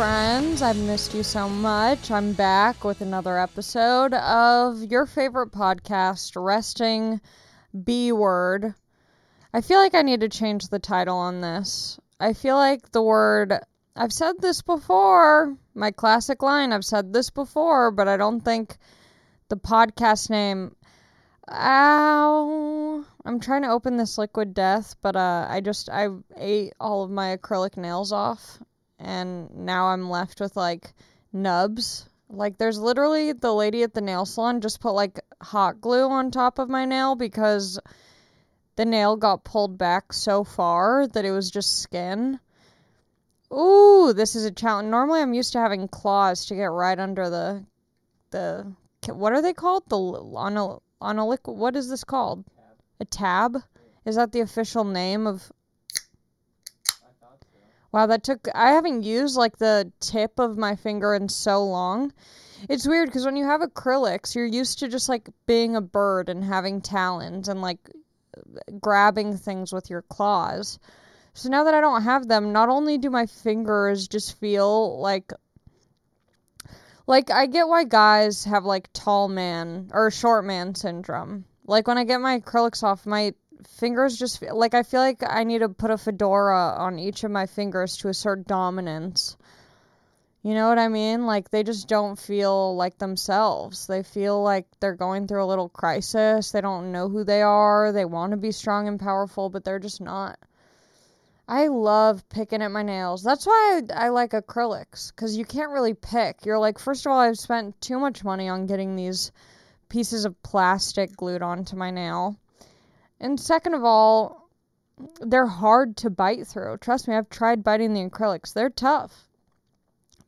friends. I've missed you so much. I'm back with another episode of your favorite podcast, Resting B Word. I feel like I need to change the title on this. I feel like the word, I've said this before, my classic line, I've said this before, but I don't think the podcast name. Ow. I'm trying to open this liquid death, but uh, I just, I ate all of my acrylic nails off and now I'm left with like nubs. Like there's literally the lady at the nail salon just put like hot glue on top of my nail because the nail got pulled back so far that it was just skin. Ooh, this is a challenge. Normally I'm used to having claws to get right under the the what are they called? The on a on a liquid what is this called? A tab? Is that the official name of Wow, that took. I haven't used like the tip of my finger in so long. It's weird because when you have acrylics, you're used to just like being a bird and having talons and like grabbing things with your claws. So now that I don't have them, not only do my fingers just feel like like I get why guys have like tall man or short man syndrome. Like when I get my acrylics off, my fingers just like I feel like I need to put a fedora on each of my fingers to assert dominance. You know what I mean? Like they just don't feel like themselves. They feel like they're going through a little crisis. They don't know who they are. They want to be strong and powerful, but they're just not. I love picking at my nails. That's why I, I like acrylics cuz you can't really pick. You're like first of all I've spent too much money on getting these pieces of plastic glued onto my nail. And second of all, they're hard to bite through. Trust me, I've tried biting the acrylics. They're tough.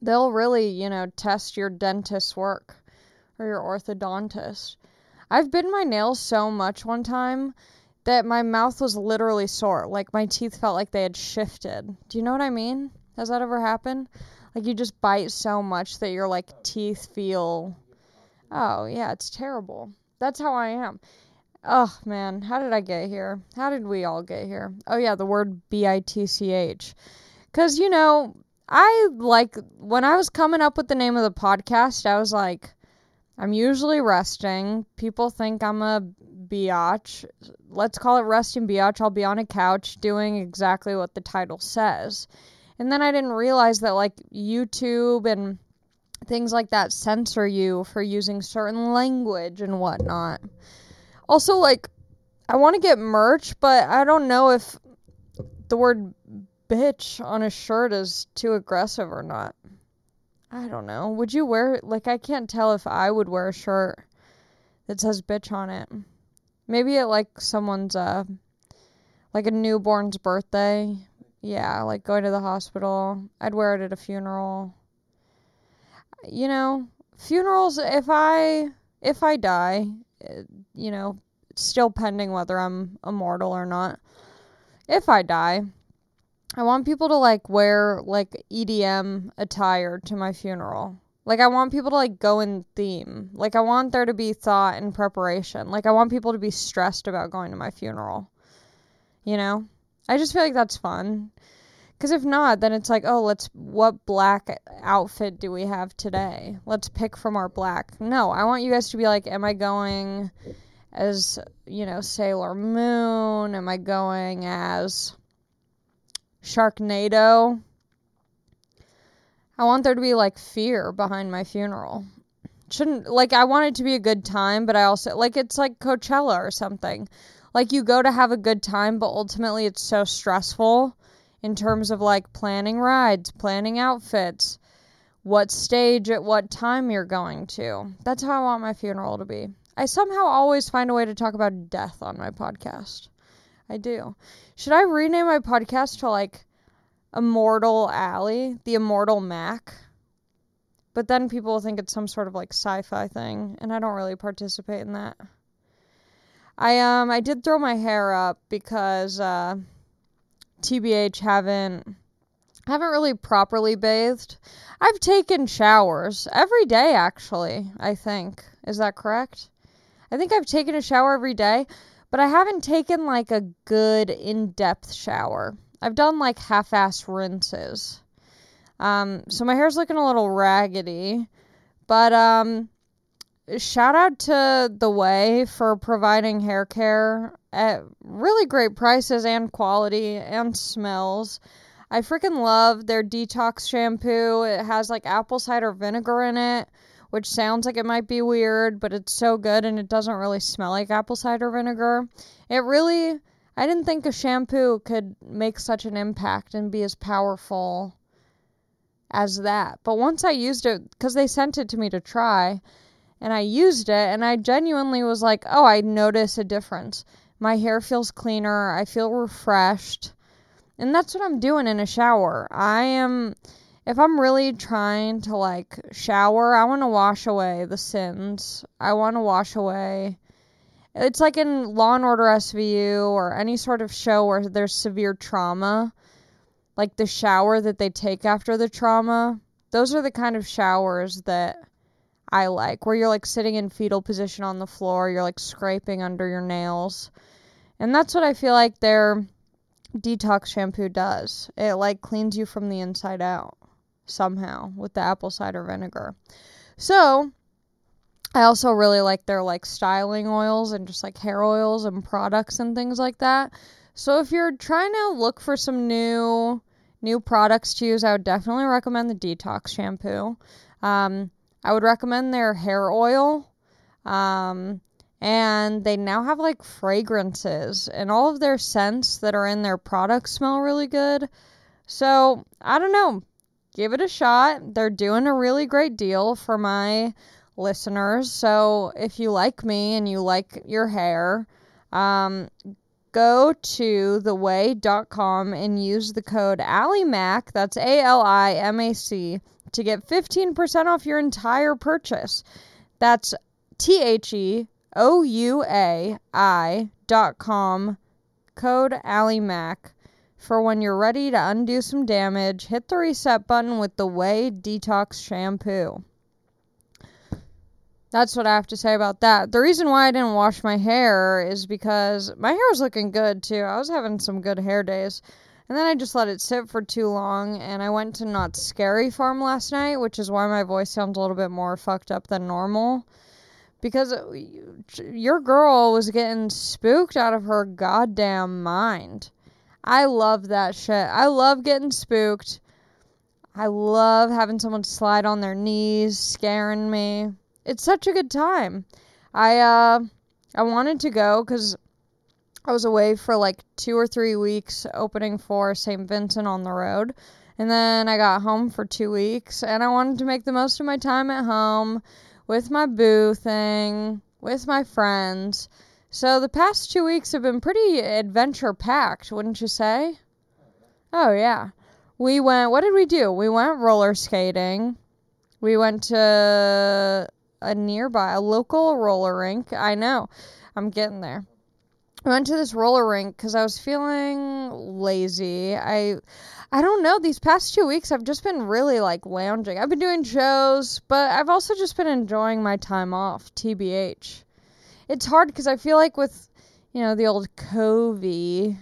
They'll really, you know, test your dentist's work or your orthodontist. I've bitten my nails so much one time that my mouth was literally sore. Like my teeth felt like they had shifted. Do you know what I mean? Has that ever happened? Like you just bite so much that your like teeth feel Oh, yeah, it's terrible. That's how I am. Oh man, how did I get here? How did we all get here? Oh yeah, the word B I T C H. Cuz you know, I like when I was coming up with the name of the podcast, I was like I'm usually resting. People think I'm a biatch. Let's call it resting biatch. I'll be on a couch doing exactly what the title says. And then I didn't realize that like YouTube and things like that censor you for using certain language and whatnot. Also, like, I want to get merch, but I don't know if the word bitch on a shirt is too aggressive or not. I don't know. Would you wear like I can't tell if I would wear a shirt that says bitch on it. Maybe at like someone's uh like a newborn's birthday. Yeah, like going to the hospital. I'd wear it at a funeral. You know, funerals if I if I die, you know, still pending whether I'm immortal or not. If I die, I want people to like wear like EDM attire to my funeral. Like I want people to like go in theme. Like I want there to be thought and preparation. Like I want people to be stressed about going to my funeral. You know? I just feel like that's fun. Cuz if not, then it's like, "Oh, let's what black outfit do we have today? Let's pick from our black." No, I want you guys to be like, "Am I going as, you know, Sailor Moon? Am I going as Sharknado? I want there to be like fear behind my funeral. Shouldn't like I want it to be a good time, but I also like it's like Coachella or something. Like you go to have a good time, but ultimately it's so stressful in terms of like planning rides, planning outfits, what stage at what time you're going to. That's how I want my funeral to be. I somehow always find a way to talk about death on my podcast. I do. Should I rename my podcast to like Immortal Alley, the Immortal Mac? But then people will think it's some sort of like sci-fi thing, and I don't really participate in that. I um I did throw my hair up because uh TBH haven't haven't really properly bathed. I've taken showers every day actually, I think. Is that correct? I think I've taken a shower every day, but I haven't taken like a good in-depth shower. I've done like half-ass rinses. Um, so my hair's looking a little raggedy. But um, shout out to The Ouai for providing hair care at really great prices and quality and smells. I freaking love their detox shampoo. It has like apple cider vinegar in it, which sounds like it might be weird, but it's so good and it doesn't really smell like apple cider vinegar. It really, I didn't think a shampoo could make such an impact and be as powerful as that. But once I used it, because they sent it to me to try, and I used it, and I genuinely was like, oh, I notice a difference. My hair feels cleaner, I feel refreshed. And that's what I'm doing in a shower. I am, if I'm really trying to like shower, I want to wash away the sins. I want to wash away. It's like in Law and Order SVU or any sort of show where there's severe trauma like the shower that they take after the trauma. Those are the kind of showers that I like, where you're like sitting in fetal position on the floor, you're like scraping under your nails. And that's what I feel like their detox shampoo does. It like cleans you from the inside out somehow with the apple cider vinegar. So, I also really like their like styling oils and just like hair oils and products and things like that. So if you're trying to look for some new new products to use, I would definitely recommend the detox shampoo. Um, I would recommend their hair oil. Um, and they now have like fragrances and all of their scents that are in their products smell really good. So, I don't know. Give it a shot. They're doing a really great deal for my listeners. So, if you like me and you like your hair, um, go to theouai.com and use the code AliMac, that's A L I M A C, to get 15% off your entire purchase. That's T H E O U A I dot com, code AliMac. For when you're ready to undo some damage, hit the reset button with the Ouai Detox Shampoo. That's what I have to say about that. The reason why I didn't wash my hair is because my hair was looking good too. I was having some good hair days. And then I just let it sit for too long and I went to Knott's Scary Farm last night, which is why my voice sounds a little bit more fucked up than normal. Because your girl was getting spooked out of her goddamn mind. I love that shit. I love getting spooked. I love having someone slide on their knees, scaring me it's such a good time. I uh I wanted to go because I was away for like two or three weeks opening for St. Vincent on the road. And then I got home for two weeks and I wanted to make the most of my time at home with my boo thing, with my friends. So the past two weeks have been pretty adventure packed, wouldn't you say? Oh, yeah. We went, what did we do? We went roller skating. We went to a nearby, a local roller rink. I know, I'm getting there. Went to this roller rink because I was feeling lazy. I, I don't know. These past two weeks, I've just been really like lounging. I've been doing shows, but I've also just been enjoying my time off. Tbh. It's hard because I feel like with, you know, the old COVID,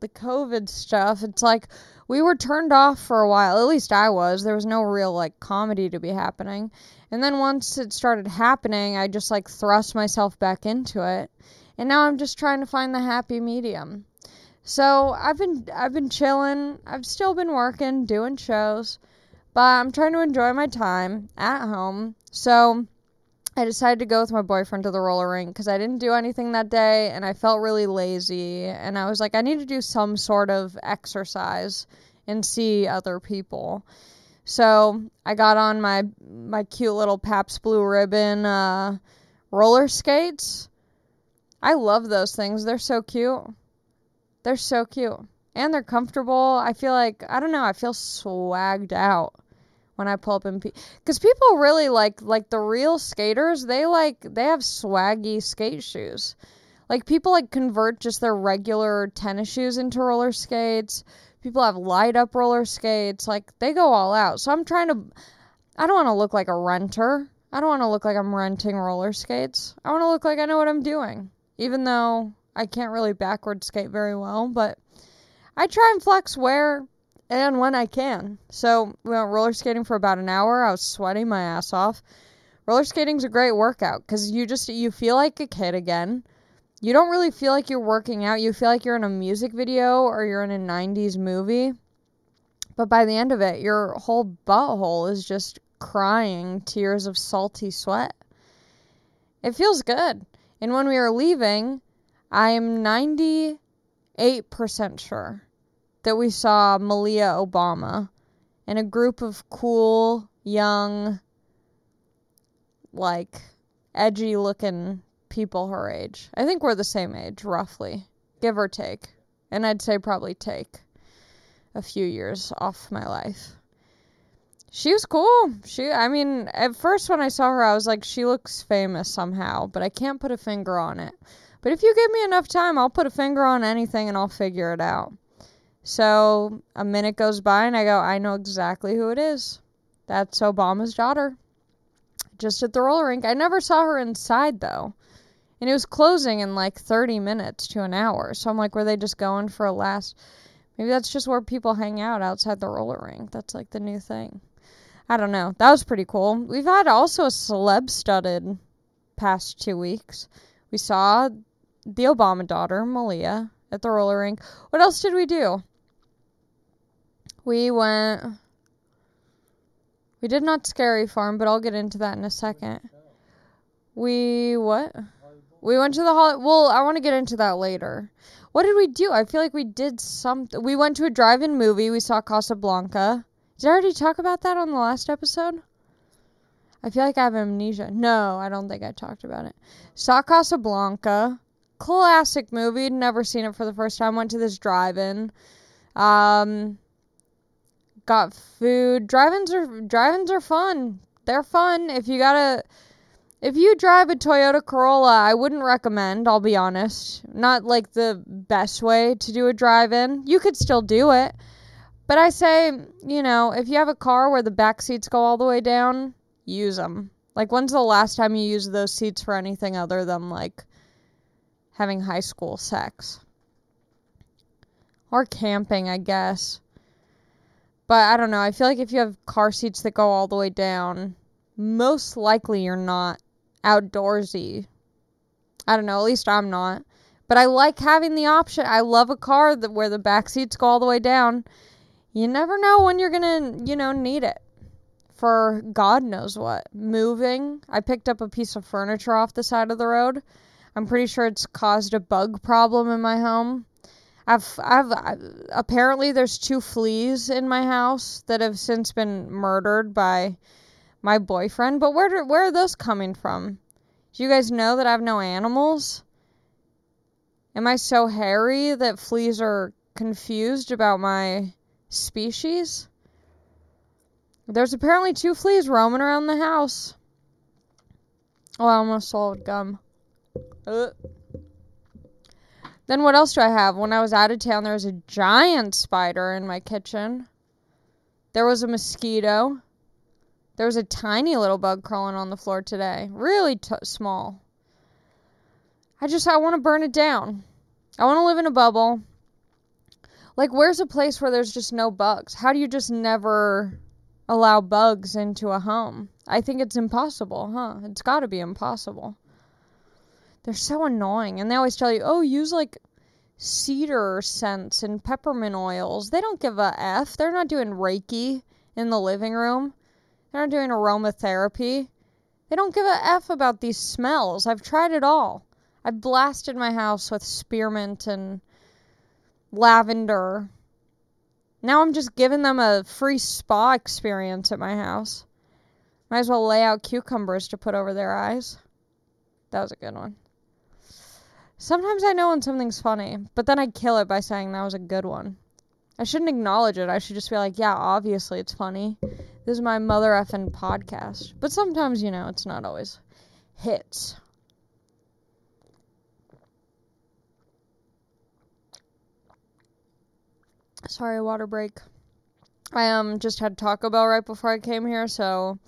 the COVID stuff. It's like we were turned off for a while. At least I was. There was no real like comedy to be happening. And then once it started happening, I just like thrust myself back into it. And now I'm just trying to find the happy medium. So I've been I've been chilling. I've still been working, doing shows, but I'm trying to enjoy my time at home. So I decided to go with my boyfriend to the roller rink because I didn't do anything that day and I felt really lazy. And I was like, I need to do some sort of exercise and see other people. So I got on my my cute little Pabst Blue Ribbon uh, roller skates. I love those things. They're so cute. They're so cute. And they're comfortable. I feel like I don't know, I feel swagged out when I pull up in because pe- people really like like the real skaters. They like they have swaggy skate shoes. Like people like convert just their regular tennis shoes into roller skates. People have light up roller skates. Like they go all out. So I'm trying to I don't want to look like a renter. I don't want to look like I'm renting roller skates. I want to look like I know what I'm doing. Even though I can't really backward skate very well, but I try and flex where and when I can. So we went roller skating for about an hour. I was sweating my ass off. Roller skating's a great workout because you just you feel like a kid again. You don't really feel like you're working out. You feel like you're in a music video or you're in a 90s movie. But by the end of it, your whole butthole is just crying tears of salty sweat. It feels good. And when we were leaving, I am 98% sure that we saw Malia Obama and a group of cool, young, like, edgy looking people her age. I think we're the same age, roughly, give or take. And I'd say probably take a few years off my life. She was cool. She, I mean, at first when I saw her, I was like, she looks famous somehow, but I can't put a finger on it. But if you give me enough time, I'll put a finger on anything and I'll figure it out. So a minute goes by and I go, I know exactly who it is. That's Obama's daughter. Just at the roller rink. I never saw her inside though. And it was closing in like 30 minutes to an hour. So I'm like, were they just going for a last. Maybe that's just where people hang out outside the roller rink. That's like the new thing. I don't know. That was pretty cool. We've had also a celeb studded past two weeks. We saw the Obama daughter, Malia, at the roller rink. What else did we do? We went. We did not scary farm, but I'll get into that in a second. We what? We went to the hall. Well, I want to get into that later. What did we do? I feel like we did something. We went to a drive-in movie. We saw Casablanca. Did I already talk about that on the last episode? I feel like I have amnesia. No, I don't think I talked about it. Saw Casablanca. Classic movie. Never seen it for the first time. Went to this drive-in. Um, got food. Drive-ins are drive-ins are fun. They're fun. If you gotta, if you drive a Toyota Corolla, I wouldn't recommend. I'll be honest. Not like the best way to do a drive-in. You could still do it, but I say, you know, if you have a car where the back seats go all the way down, use them. Like, when's the last time you used those seats for anything other than like having high school sex? Or camping, I guess. But I don't know. I feel like if you have car seats that go all the way down, most likely you're not outdoorsy. I don't know. At least I'm not. But I like having the option. I love a car that where the back seats go all the way down. You never know when you're gonna, you know, need it for God knows what. Moving. I picked up a piece of furniture off the side of the road. I'm pretty sure it's caused a bug problem in my home. I've, I've, i apparently there's two fleas in my house that have since been murdered by my boyfriend. But where do, where are those coming from? Do you guys know that I have no animals? Am I so hairy that fleas are confused about my species? There's apparently two fleas roaming around the house. Oh, I almost swallowed gum. Uh. Then what else do I have? When I was out of town, there was a giant spider in my kitchen. There was a mosquito. There was a tiny little bug crawling on the floor today. Really t- small. I just I want to burn it down. I want to live in a bubble. Like where's a place where there's just no bugs? How do you just never allow bugs into a home? I think it's impossible, huh? It's got to be impossible. They're so annoying. And they always tell you, oh, use like cedar scents and peppermint oils. They don't give a F. They're not doing Reiki in the living room. They're not doing aromatherapy. They don't give a F about these smells. I've tried it all. I've blasted my house with spearmint and lavender. Now I'm just giving them a free spa experience at my house. Might as well lay out cucumbers to put over their eyes. That was a good one. Sometimes I know when something's funny, but then I kill it by saying that was a good one. I shouldn't acknowledge it. I should just be like, yeah, obviously it's funny. This is my mother effing podcast. But sometimes, you know, it's not always hits. Sorry, water break. I um just had Taco Bell right before I came here, so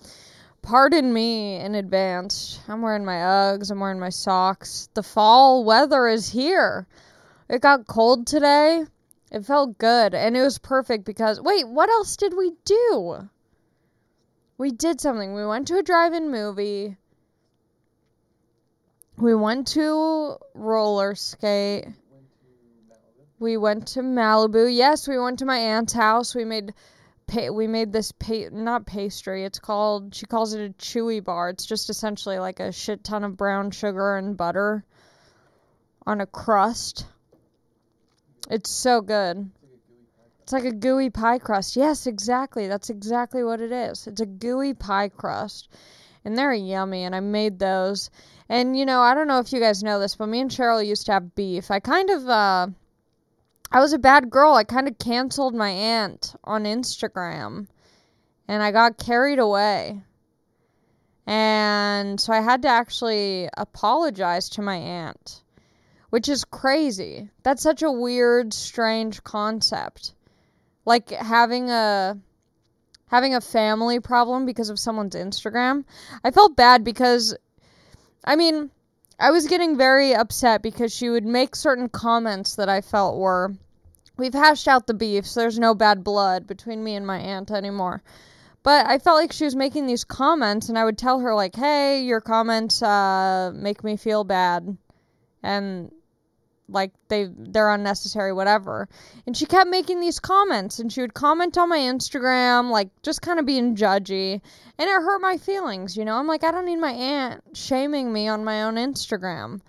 pardon me in advance. I'm wearing my Uggs, I'm wearing my socks. The fall weather is here. It got cold today. It felt good and it was perfect because wait, what else did we do? We did something. We went to a drive-in movie. We went to roller skate. We went to Malibu. Yes, we went to my aunt's house. We made pa- we made this pa- not pastry. It's called she calls it a chewy bar. It's just essentially like a shit ton of brown sugar and butter on a crust. It's so good. It's like a gooey pie crust. Yes, exactly. That's exactly what it is. It's a gooey pie crust. And they're yummy and I made those. And you know, I don't know if you guys know this, but me and Cheryl used to have beef. I kind of uh I was a bad girl. I kind of canceled my aunt on Instagram and I got carried away. And so I had to actually apologize to my aunt, which is crazy. That's such a weird, strange concept. Like having a having a family problem because of someone's Instagram. I felt bad because I mean, I was getting very upset because she would make certain comments that I felt were we've hashed out the beef, so there's no bad blood between me and my aunt anymore. But I felt like she was making these comments, and I would tell her like, "Hey, your comments uh, make me feel bad," and like they they're unnecessary, whatever. And she kept making these comments, and she would comment on my Instagram, like just kind of being judgy, and it hurt my feelings. You know, I'm like, I don't need my aunt shaming me on my own Instagram.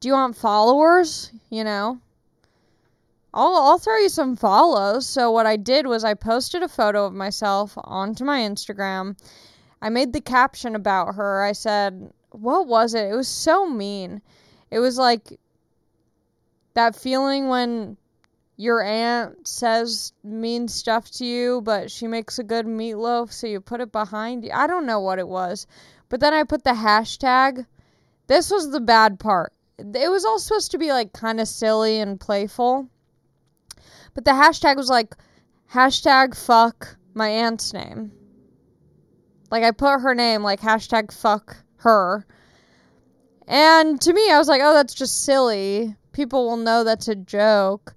Do you want followers? You know. I'll I'll throw you some follows. So what I did was I posted a photo of myself onto my Instagram. I made the caption about her. I said, "What was it? It was so mean. It was like that feeling when your aunt says mean stuff to you, but she makes a good meatloaf, so you put it behind you. I don't know what it was. But then I put the hashtag. This was the bad part. It was all supposed to be like kind of silly and playful. But the hashtag was like hashtag fuck my aunt's name. Like I put her name like hashtag fuck her. And to me, I was like, oh, that's just silly. People will know that's a joke.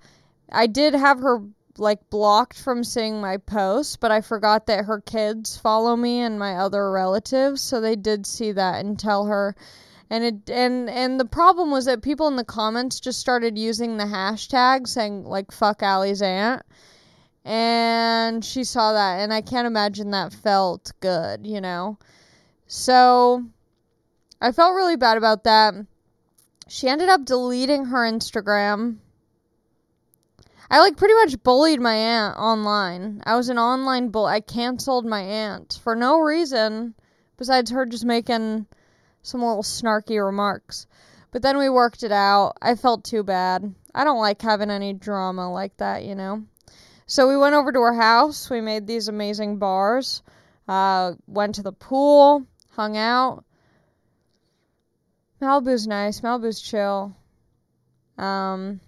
I did have her like blocked from seeing my posts, but I forgot that her kids follow me and my other relatives, so they did see that and tell her and it and and the problem was that people in the comments just started using the hashtag saying like fuck Allie's aunt and she saw that and I can't imagine that felt good, you know. So I felt really bad about that. She ended up deleting her Instagram. I like pretty much bullied my aunt online. I was an online bull. I canceled my aunt for no reason besides her just making some little snarky remarks. But then we worked it out. I felt too bad. I don't like having any drama like that, you know. So we went over to her house. We made these amazing bars. Uh, went to the pool, hung out. Malibu's nice. Malibu's chill. Um,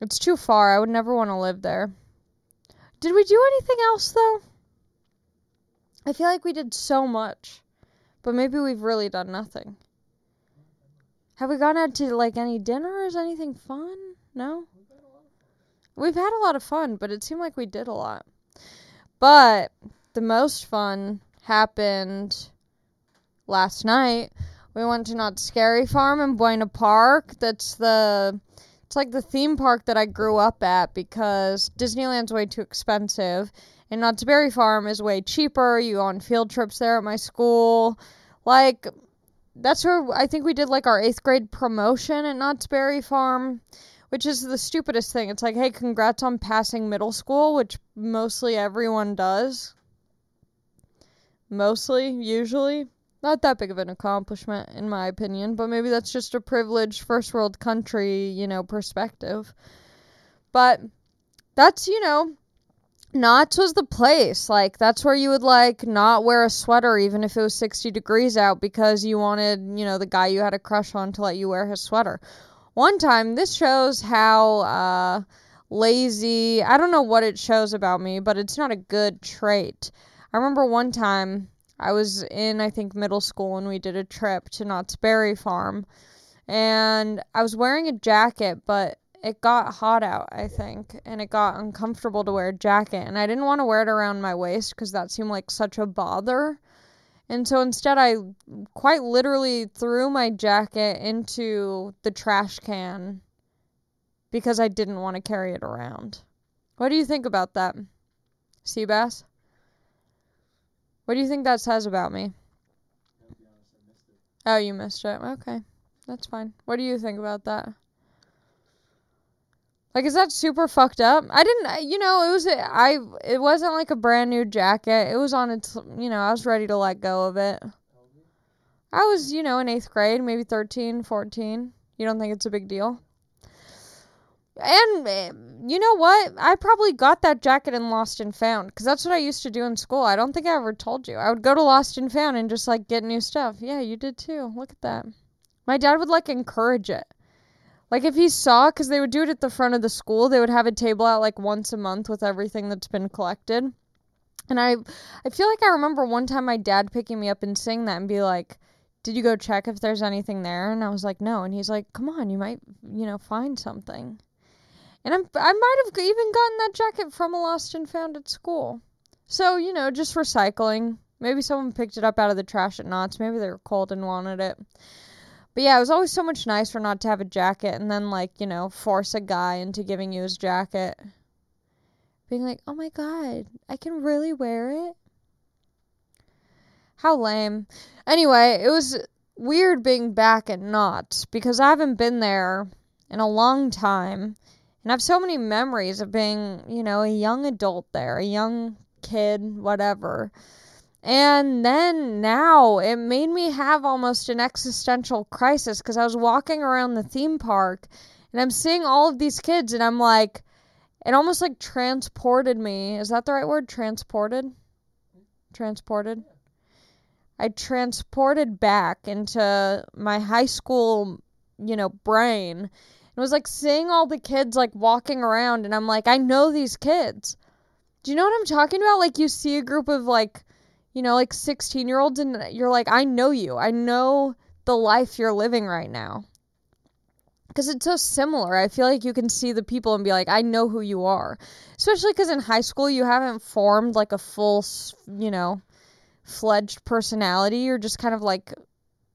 it's too far. I would never want to live there. Did we do anything else though? I feel like we did so much, but maybe we've really done nothing. Have we gone out to like any dinners? Anything fun? No. We've had a lot of fun, but it seemed like we did a lot. But the most fun happened last night. We went to Knott's Scary Farm in Buena Park. That's the it's like the theme park that I grew up at because Disneyland's way too expensive and Knott's Berry Farm is way cheaper. You go on field trips there at my school. Like that's where I think we did like our eighth grade promotion at Knott's Berry Farm, which is the stupidest thing. It's like, hey, congrats on passing middle school, which mostly everyone does. Mostly, usually. Not that big of an accomplishment, in my opinion, but maybe that's just a privileged first world country, you know, perspective. But that's, you know, Knott's was the place. Like that's where you would like not wear a sweater even if it was 60 degrees out because you wanted, you know, the guy you had a crush on to let you wear his sweater. One time, this shows how uh, lazy. I don't know what it shows about me, but it's not a good trait. I remember one time I was in I think middle school and we did a trip to Knott's Berry Farm, and I was wearing a jacket, but it got hot out, I think, and it got uncomfortable to wear a jacket. And I didn't want to wear it around my waist because that seemed like such a bother. And so instead, I quite literally threw my jacket into the trash can because I didn't want to carry it around. What do you think about that, Seabass? What do you think that says about me? Oh, you missed it. Okay, that's fine. What do you think about that? Like, is that super fucked up? I didn't, you know, it was, I, it wasn't like a brand new jacket. It was on its, you know, I was ready to let go of it. I was, you know, in eighth grade, maybe 13, 14. You don't think it's a big deal? And eh, you know what? I probably got that jacket in Lost and Found because that's what I used to do in school. I don't think I ever told you. I would go to Lost and Found and just like get new stuff. Yeah, you did too. Look at that. My dad would like encourage it. Like if he saw, because they would do it at the front of the school, they would have a table out like once a month with everything that's been collected. And I, I feel like I remember one time my dad picking me up and saying that and be like, "Did you go check if there's anything there?" And I was like, "No." And he's like, "Come on, you might, you know, find something." And I'm, I might have even gotten that jacket from a lost and found at school. So you know, just recycling. Maybe someone picked it up out of the trash at Knott's. Maybe they were cold and wanted it. But yeah, it was always so much nicer not to have a jacket and then like, you know, force a guy into giving you his jacket. Being like, "Oh my god, I can really wear it?" How lame. Anyway, it was weird being back at Knott's because I haven't been there in a long time. And I have so many memories of being, you know, a young adult there, a young kid, whatever. And then now it made me have almost an existential crisis because I was walking around the theme park and I'm seeing all of these kids and I'm like, it almost like transported me. Is that the right word? Transported? Transported? I transported back into my high school, you know, brain. It was like seeing all the kids like walking around and I'm like, I know these kids. Do you know what I'm talking about? Like you see a group of like you know, like 16 year olds, and you're like, I know you. I know the life you're living right now. Because it's so similar. I feel like you can see the people and be like, I know who you are. Especially because in high school, you haven't formed like a full, you know, fledged personality. You're just kind of like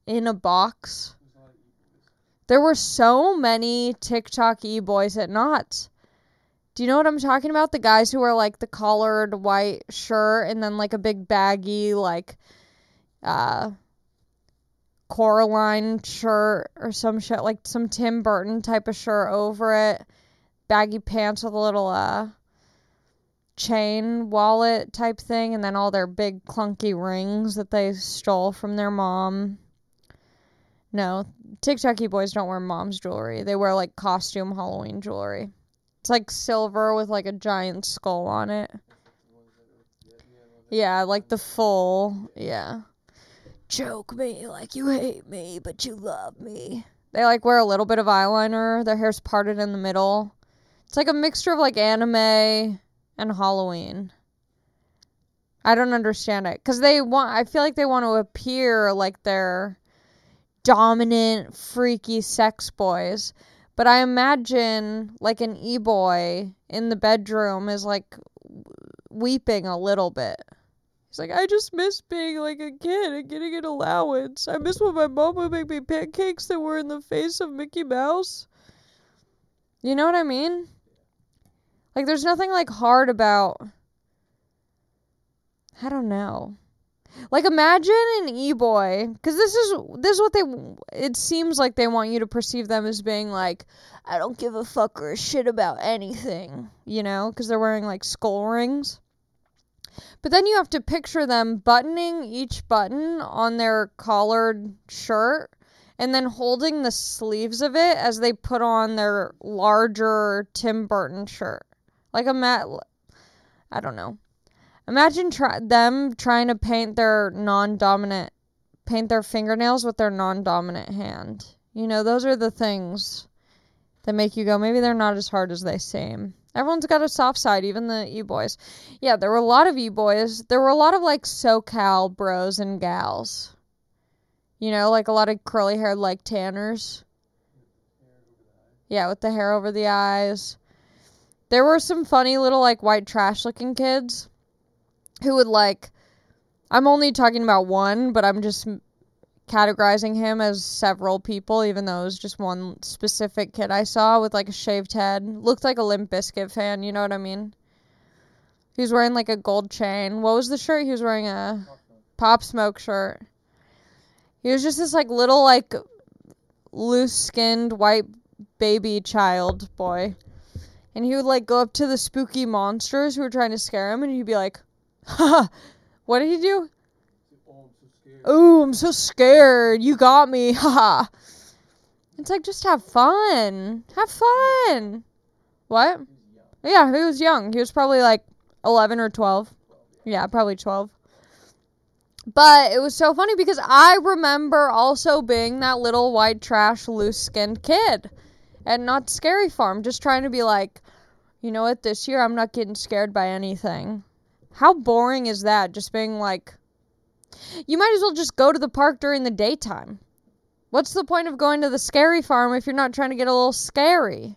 in a box. There were so many TikTok e boys at Knott's. Do you know what I'm talking about? The guys who wear like the collared white shirt and then like a big baggy like uh Coraline shirt or some shit like some Tim Burton type of shirt over it. Baggy pants with a little uh chain wallet type thing and then all their big clunky rings that they stole from their mom. No, TikToky boys don't wear mom's jewelry. They wear like costume Halloween jewelry. It's like silver with like a giant skull on it. Yeah, like the full, yeah. Choke me like you hate me, but you love me. They like wear a little bit of eyeliner. Their hair's parted in the middle. It's like a mixture of like anime and Halloween. I don't understand it cuz they want I feel like they want to appear like they're dominant freaky sex boys but I imagine like an e boy in the bedroom is like weeping a little bit. He's like, I just miss being like a kid and getting an allowance. I miss when my mom would make me pancakes that were in the face of Mickey Mouse. You know what I mean? Like, there's nothing like hard about. I don't know. Like imagine an e-boy, because this is this is what they. It seems like they want you to perceive them as being like, I don't give a fuck or a shit about anything, you know, because they're wearing like skull rings. But then you have to picture them buttoning each button on their collared shirt and then holding the sleeves of it as they put on their larger Tim Burton shirt. Like a mat. I don't know. Imagine try- them trying to paint their non-dominant paint their fingernails with their non-dominant hand. You know, those are the things that make you go, maybe they're not as hard as they seem. Everyone's got a soft side, even the e-boys. Yeah, there were a lot of e-boys. There were a lot of like SoCal bros and gals. You know, like a lot of curly haired like tanners. Yeah, with the hair over the eyes. There were some funny little like white trash looking kids who would like I'm only talking about one, but I'm just categorizing him as several people, even though it was just one specific kid I saw with like a shaved head. Looked like a Limp Bizkit fan, you know what I mean? He was wearing like a gold chain. What was the shirt? He was wearing a Pop Smoke shirt. He was just this like little like loose skinned white baby child boy. And he would like go up to the spooky monsters who were trying to scare him and he'd be like, Ha what did he do? Oh, I'm so scared. You got me. Haha. it's like just have fun. Have fun. What? Yeah, he was young. He was probably like 11 or 12. Yeah, probably 12. But it was so funny because I remember also being that little white trash, loose skinned kid and not Scary Farm, just trying to be like, you know what, this year I'm not getting scared by anything. How boring is that? Just being like, you might as well just go to the park during the daytime. What's the point of going to the scary farm if you're not trying to get a little scary?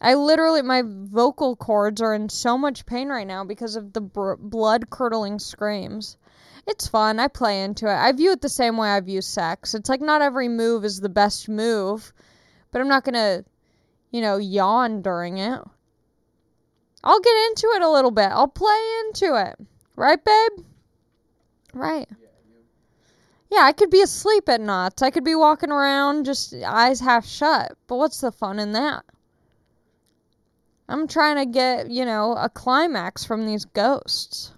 I literally, my vocal cords are in so much pain right now because of the br- blood curdling screams. It's fun. I play into it. I view it the same way I view sex. It's like not every move is the best move, but I'm not going to, you know, yawn during it. I'll get into it a little bit. I'll play into it. Right, babe? Right. Yeah, I could be asleep at Knott's. I could be walking around just eyes half shut. But what's the fun in that? I'm trying to get, you know, a climax from these ghosts.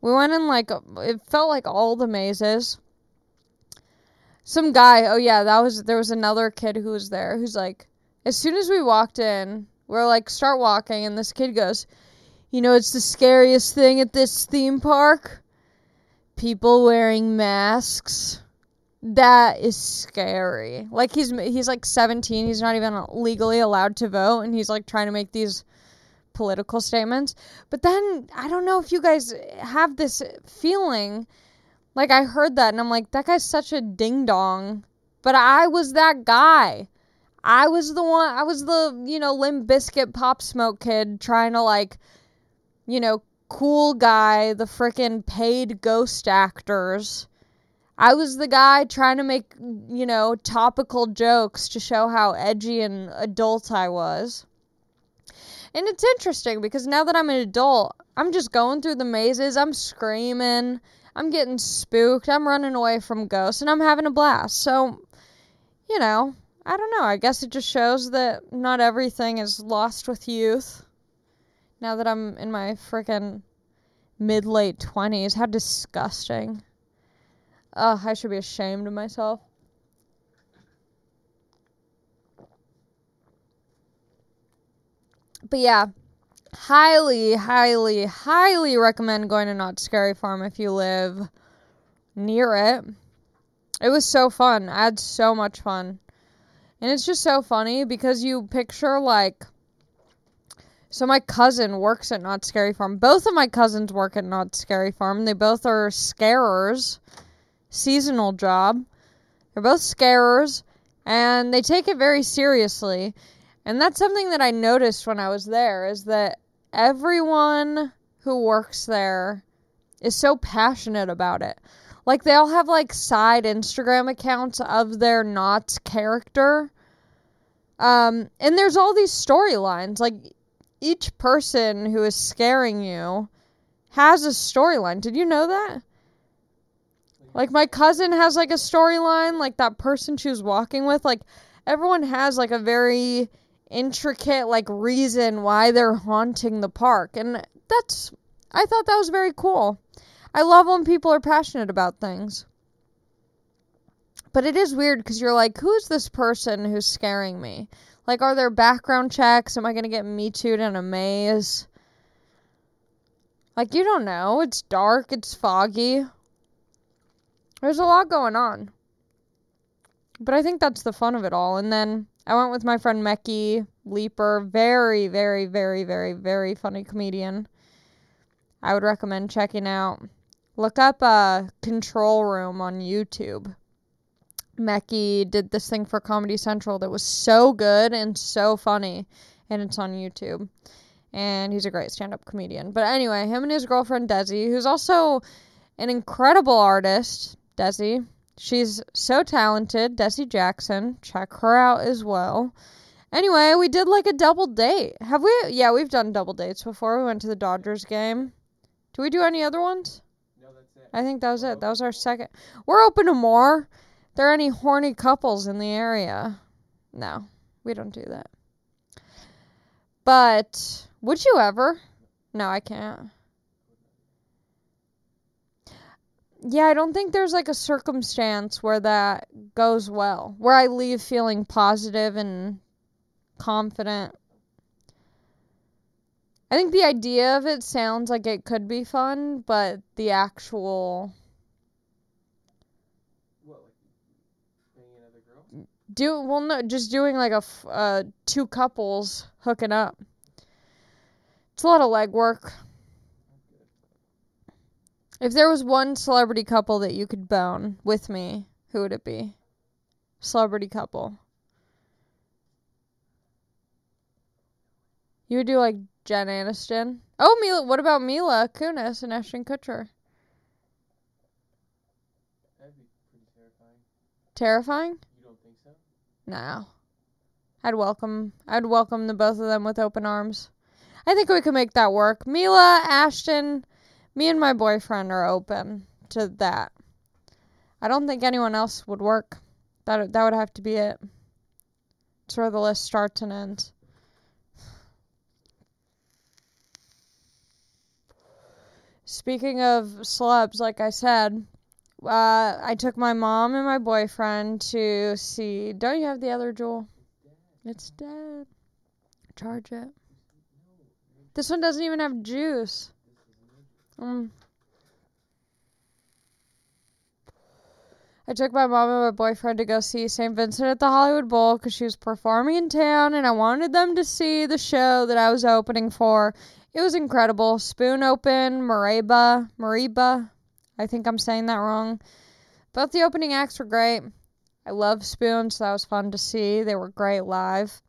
We went in like, it felt like all the mazes. Some guy, oh yeah, that was, there was another kid who was there who's like, as soon as we walked in, we're like, start walking, and this kid goes, You know, it's the scariest thing at this theme park? People wearing masks. That is scary. Like he's he's like 17, he's not even legally allowed to vote and he's like trying to make these political statements. But then I don't know if you guys have this feeling like I heard that and I'm like that guy's such a ding dong. But I was that guy. I was the one, I was the, you know, Limp Bizkit Pop Smoke kid trying to, like, you know, cool guy, the freaking paid ghost actors. I was the guy trying to make, you know, topical jokes to show how edgy and adult I was. And it's interesting because now that I'm an adult, I'm just going through the mazes, I'm screaming, I'm getting spooked, I'm running away from ghosts, and I'm having a blast. So, you know, I don't know. I guess it just shows that not everything is lost with youth. Now that I'm in my freaking mid late 20s, how disgusting. Ugh, I should be ashamed of myself. But yeah, highly, highly, highly recommend going to Knott's Scary Farm if you live near it. It was so fun. I had so much fun. And it's just so funny because you picture like so my cousin works at Knott's Scary Farm. Both of my cousins work at Knott's Scary Farm. They both are scarers. Seasonal job. They're both scarers and they take it very seriously. And that's something that I noticed when I was there is that everyone who works there is so passionate about it. Like they all have like side Instagram accounts of their Knott's character. Um, and there's all these storylines. Like each person who is scaring you has a storyline. Did you know that? Like my cousin has like a storyline, like that person she was walking with, like everyone has like a very intricate like reason why they're haunting the park. And that's I thought that was very cool. I love when people are passionate about things. But it is weird because you're like, who's this person who's scaring me? Like, are there background checks? Am I going to get me too in a maze? Like, you don't know. It's dark, it's foggy. There's a lot going on. But I think that's the fun of it all. And then I went with my friend Mecky Leaper. Very, very, very, very, very funny comedian. I would recommend checking out. Look up uh, Control Room on YouTube. Mecky did this thing for Comedy Central that was so good and so funny, and it's on YouTube. And he's a great stand up comedian. But anyway, him and his girlfriend Desi, who's also an incredible artist, Desi. She's so talented, Desi Jackson. Check her out as well. Anyway, we did like a double date. Have we? Yeah, we've done double dates before. We went to the Dodgers game. Do we do any other ones? No, that's it. I think that was it. That was our second. We're open to more. There are any horny couples in the area? No, we don't do that. But would you ever? No, I can't. Yeah, I don't think there's like a circumstance where that goes well, where I leave feeling positive and confident. I think the idea of it sounds like it could be fun, but the actual What, like banging another girl? do well no just doing like a f- uh two couples hooking up. It's a lot of legwork. If there was one celebrity couple that you could bone with me, who would it be? Celebrity couple. You would do like Jen Aniston. Oh, Mila. What about Mila Kunis and Ashton Kutcher? That'd be pretty terrifying. Terrifying? You don't think so? No. I'd welcome. I'd welcome the both of them with open arms. I think we could make that work. Mila, Ashton, me and my boyfriend are open to that. I don't think anyone else would work. That that would have to be it. It's where the list starts and ends. Speaking of celebs, like I said, uh, I took my mom and my boyfriend to see. Don't you have the other jewel? It's dead. Charge it. This one doesn't even have juice. Mm. I took my mom and my boyfriend to go see St. Vincent at the Hollywood Bowl because she was performing in town and I wanted them to see the show that I was opening for. It was incredible. Spoon open, Mariba, Mariba. I think I'm saying that wrong. Both the opening acts were great. I love Spoon, so that was fun to see. They were great live.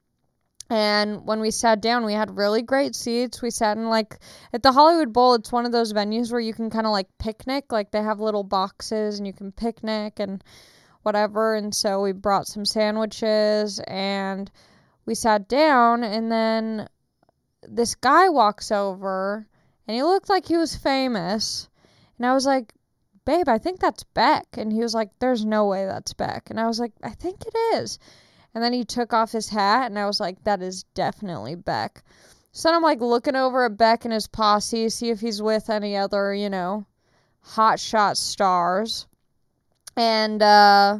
And when we sat down, we had really great seats. We sat in like at the Hollywood Bowl, it's one of those venues where you can kind of like picnic. Like they have little boxes and you can picnic and whatever. And so we brought some sandwiches and we sat down. And then this guy walks over and he looked like he was famous. And I was like, babe, I think that's Beck. And he was like, there's no way that's Beck. And I was like, I think it is. And then he took off his hat, and I was like, that is definitely Beck. So then I'm like looking over at Beck and his posse, see if he's with any other, you know, hot shot stars. And, uh,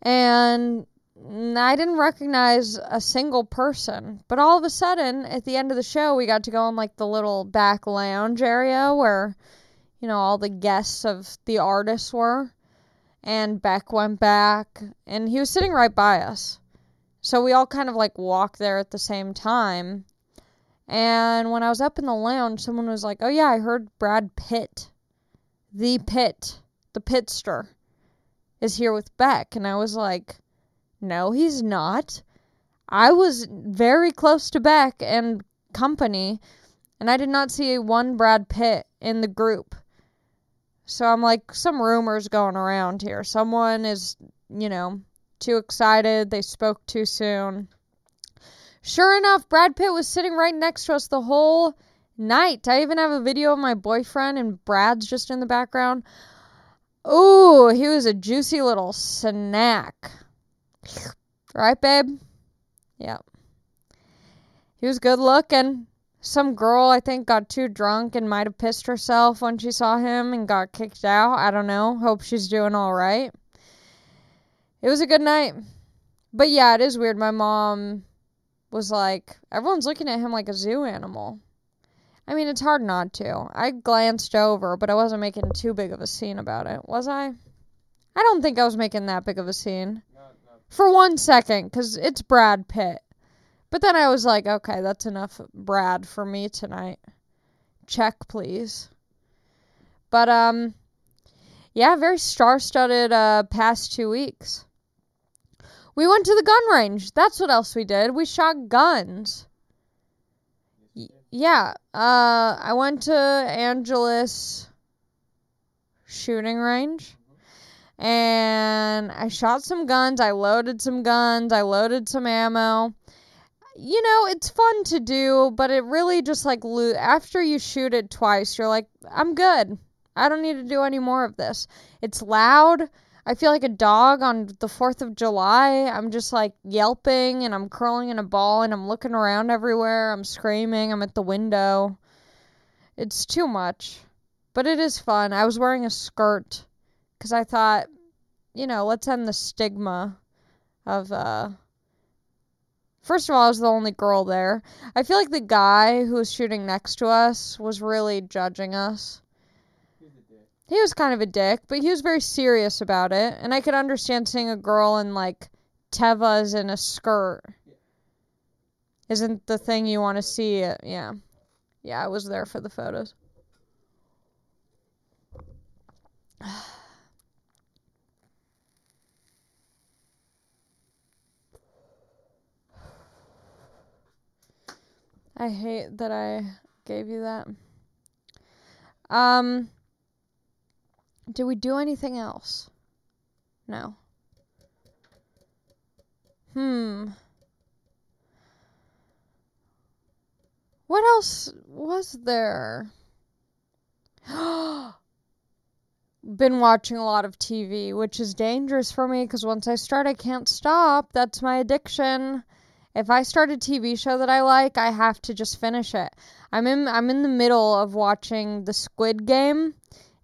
and I didn't recognize a single person. But all of a sudden, at the end of the show, we got to go in like the little back lounge area where, you know, all the guests of the artists were and Beck went back, and he was sitting right by us. So we all kind of like walked there at the same time. And when I was up in the lounge, someone was like, Oh, yeah, I heard Brad Pitt, the Pitt, the Pitster, is here with Beck. And I was like, No, he's not. I was very close to Beck and company, and I did not see one Brad Pitt in the group. So I'm like, some rumors going around here. Someone is, you know, too excited. They spoke too soon. Sure enough, Brad Pitt was sitting right next to us the whole night. I even have a video of my boyfriend, and Brad's just in the background. Ooh, he was a juicy little snack. Right, babe? Yep. He was good looking some girl I think got too drunk and might have pissed herself when she saw him and got kicked out. I don't know. Hope she's doing all right. It was a good night. But yeah, it is weird. My mom was like, everyone's looking at him like a zoo animal. I mean, it's hard not to. I glanced over, but I wasn't making too big of a scene about it, was I? I don't think I was making that big of a scene. For one second, because it's Brad Pitt. But then I was like, okay, that's enough Brad for me tonight. Check, please. But, um, Yeah, very star-studded uh past 2 weeks. We went to the gun range. That's what else we did. We shot guns. Did. Yeah, uh I went to Angeles shooting range and I shot some guns, I loaded some guns, I loaded some ammo. You know, it's fun to do, but it really just like lo- after you shoot it twice, you're like, I'm good. I don't need to do any more of this. It's loud. I feel like a dog on the 4th of July. I'm just like yelping and I'm curling in a ball and I'm looking around everywhere. I'm screaming. I'm at the window. It's too much. But it is fun. I was wearing a skirt because I thought, you know, let's end the stigma of, uh, First of all, I was the only girl there. I feel like the guy who was shooting next to us was really judging us. He's a dick. He was kind of a dick, but he was very serious about it, and I could understand seeing a girl in like Tevas in a skirt. Isn't the thing you want to see it? Yeah. Yeah, I was there for the photos. I hate that I gave you that. Um did we do anything else? No. Hmm. What else was there? Been watching a lot of TV, which is dangerous for me because once I start, I can't stop. That's my addiction. If I start a TV show that I like, I have to just finish it. I'm in I'm in the middle of watching The Squid Game.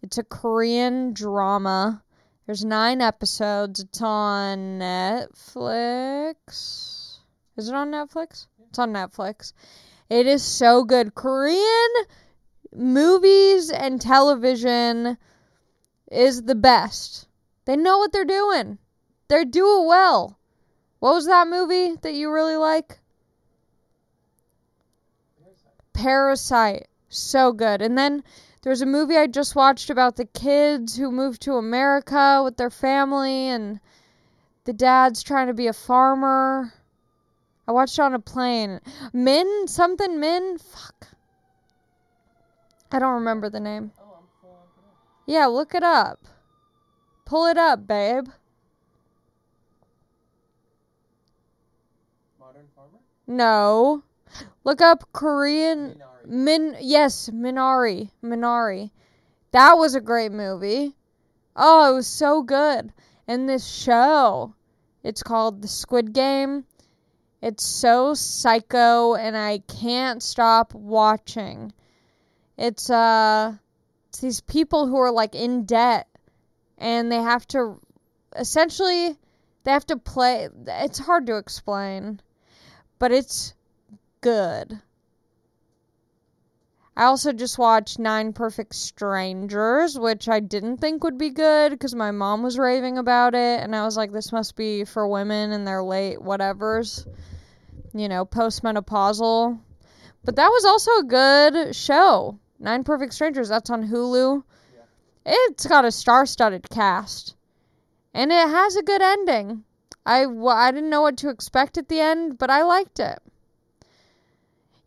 It's a Korean drama. There's 9 episodes. It's on Netflix. Is it on Netflix? It's on Netflix. It is so good. Korean movies and television is the best. They know what they're doing. They do it well. What was that movie that you really like? Parasite. Parasite. So good. And then there's a movie I just watched about the kids who moved to America with their family and the dad's trying to be a farmer. I watched it on a plane. Min something Min? Fuck. I don't remember the name. Oh, I'm full on for that. Yeah, look it up. Pull it up, babe. Modern Farmer? No. Look up Korean Minari. Min yes, Minari. Minari. That was a great movie. Oh, it was so good. And this show, it's called The Squid Game. It's so psycho and I can't stop watching. It's uh it's these people who are like in debt and they have to essentially they have to play it's hard to explain, but it's good. I also just watched Nine Perfect Strangers, which I didn't think would be good because my mom was raving about it, and I was like, this must be for women in their late whatevers, you know, postmenopausal. But that was also a good show. Nine Perfect Strangers, that's on Hulu. It's got a star studded cast, and it has a good ending. I, I didn't know what to expect at the end, but I liked it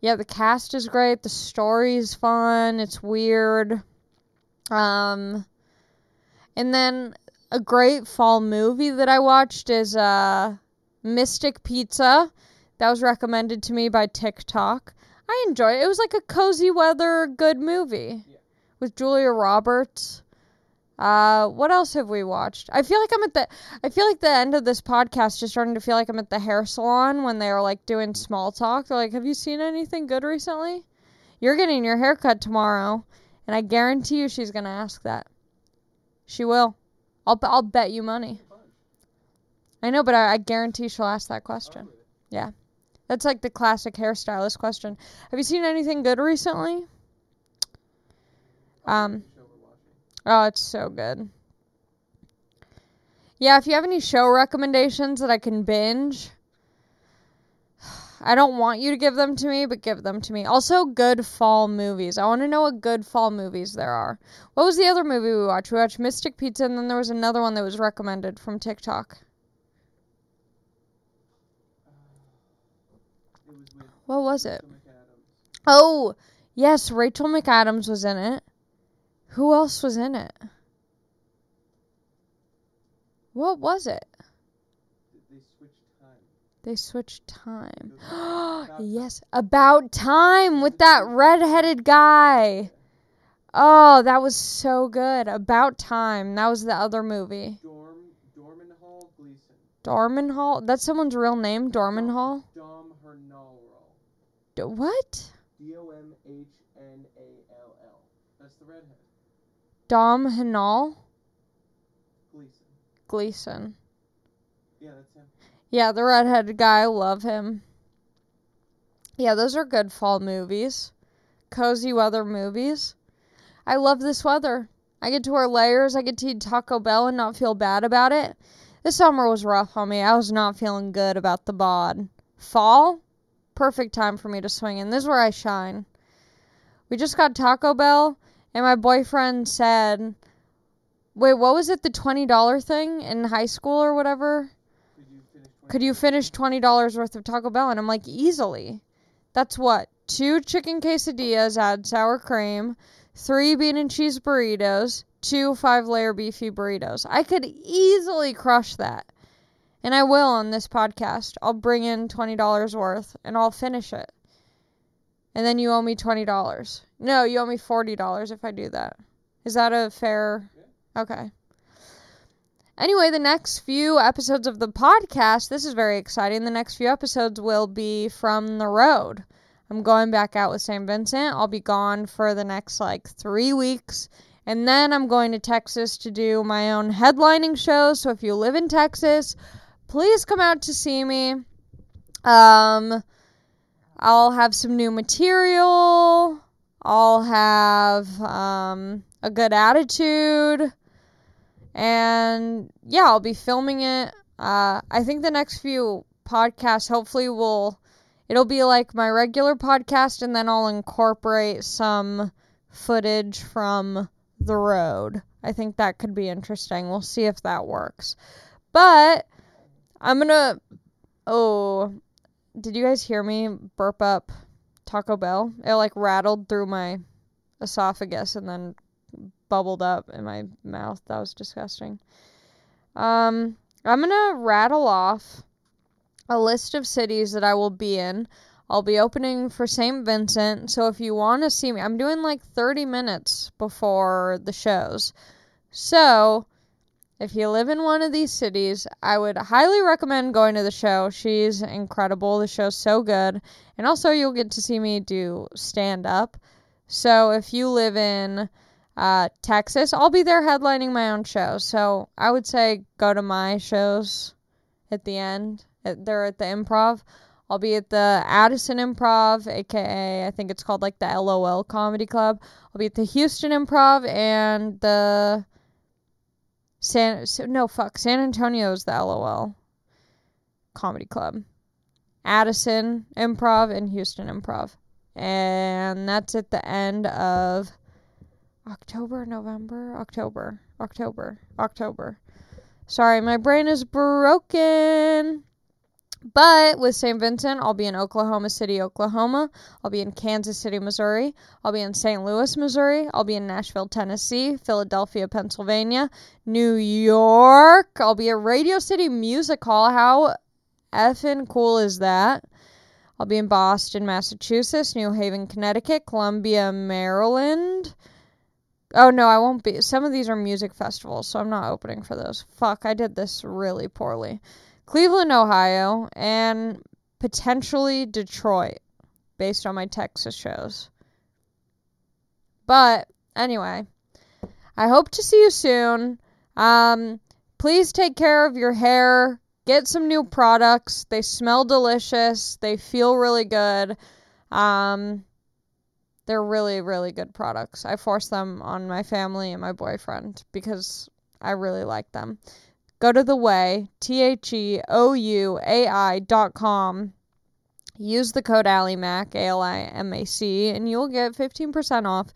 yeah, the cast is great. The story is fun. It's weird. Um, and then a great fall movie that I watched is uh, Mystic Pizza. That was recommended to me by TikTok. I enjoyed it. It was like a cozy weather, good movie Yeah. with Julia Roberts. Uh, what else have we watched? I feel like I'm at the. I feel like the end of this podcast is just starting to feel like I'm at the hair salon when they're like doing small talk. They're like, "Have you seen anything good recently?" You're getting your hair cut tomorrow, and I guarantee you she's gonna ask that. She will. I'll I'll bet you money. I know, but I, I guarantee she'll ask that question. Yeah. That's like the classic hairstylist question. Have you seen anything good recently? Um, watch the show we're watching. Oh, it's so good. Yeah, if you have any show recommendations that I can binge, I don't want you to give them to me, but give them to me. Also, good fall movies. I want to know what good fall movies there are. What was the other movie we watched? We watched Mystic Pizza, and then there was another one that was recommended from TikTok. Was What was it? Oh, yes, Rachel McAdams was in it. Who else was in it? What was it? They switched time. They switched time. About yes, about time with that redheaded guy. Oh, that was so good. About time. That was the other movie. Dorm Dorman Hall Gleason. Dorman Hall. That's someone's real name. Dorman Hall. Dom Hernall. D- what? D O M H N A L L. That's the redhead. Dom Hanal Gleason. Gleason. Yeah, that's him. Yeah, the redheaded guy. I love him. Yeah, those are good fall movies. Cozy weather movies. I love this weather. I get to wear layers. I get to eat Taco Bell and not feel bad about it. This summer was rough on me. I was not feeling good about the bod. Fall? Perfect time for me to swing in. This is where I shine. We just got Taco Bell, and my boyfriend said, Wait, what was it? The $20 thing in high school or whatever? Could you finish? 20 could you finish twenty dollars worth of Taco Bell? And I'm like, easily. That's what two chicken quesadillas, add sour cream, three bean and cheese burritos, two five layer beefy burritos. I could easily crush that, and I will on this podcast. I'll bring in twenty dollars worth, and I'll finish it. And then you owe me twenty dollars. No, you owe me forty dollars if I do that. Is that a fair? Okay. Anyway, the next few episodes of the podcast, this is very exciting. The next few episodes will be from the road. I'm going back out with St. Vincent. I'll be gone for the next like three weeks. And then I'm going to Texas to do my own headlining show. So if you live in Texas, please come out to see me. Um, I'll have some new material. I'll have um, a good attitude and yeah, I'll be filming it. Uh, I think the next few podcasts hopefully will it'll be like my regular podcast, and then I'll incorporate some footage from the road. I think that could be interesting. We'll see if that works. But I'm gonna. Oh, did you guys hear me burp up Taco Bell? It like rattled through my esophagus and then bubbled up in my mouth. That was disgusting. Um, I'm gonna rattle off a list of cities that I will be in. I'll be opening for St. Vincent, so if you want to see me, I'm doing like 30 minutes before the shows. So, if you live in one of these cities, I would highly recommend going to the show. She's incredible. The show's so good. And also, you'll get to see me do stand up. So, if you live in uh, Texas. I'll be there headlining my own show. So I would say go to my shows at the end. At, they're at the improv. I'll be at the Addison Improv, aka I think it's called like the LOL Comedy Club. I'll be at the Houston Improv and the San no fuck San Antonio's the LOL Comedy Club. Addison Improv and Houston Improv. And that's at the end of October, November, October, October, October. Sorry, my brain is broken. But with St. Vincent, I'll be in Oklahoma City, Oklahoma. I'll be in Kansas City, Missouri. I'll be in St. Louis, Missouri. I'll be in Nashville, Tennessee, Philadelphia, Pennsylvania, New York. I'll be at Radio City Music Hall. How effing cool is that? I'll be in Boston, Massachusetts, New Haven, Connecticut, Columbia, Maryland. Oh no, I won't be. Some of these are music festivals, so I'm not opening for those. Fuck, I did this really poorly. Cleveland, Ohio, and potentially Detroit, based on my Texas shows. But anyway, I hope to see you soon. Um, please take care of your hair. Get some new products. They smell delicious. They feel really good. Um, they're really, really good products. I force them on my family and my boyfriend because I really like them. Go to the Ouai, T H E O U A I dot com. use the code AliMac, A L I M A C, and you'll get 15% off.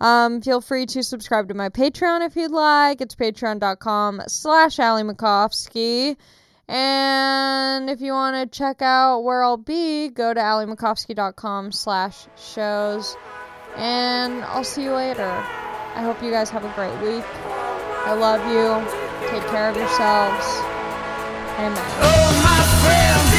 Um, feel free to subscribe to my Patreon if you'd like. It's patreon.com slash Macofsky. And if you want to check out where I'll be, go to alimacofsky.com slash shows. And I'll see you later. I hope you guys have a great week. I love you. Take care of yourselves. Amen. Oh,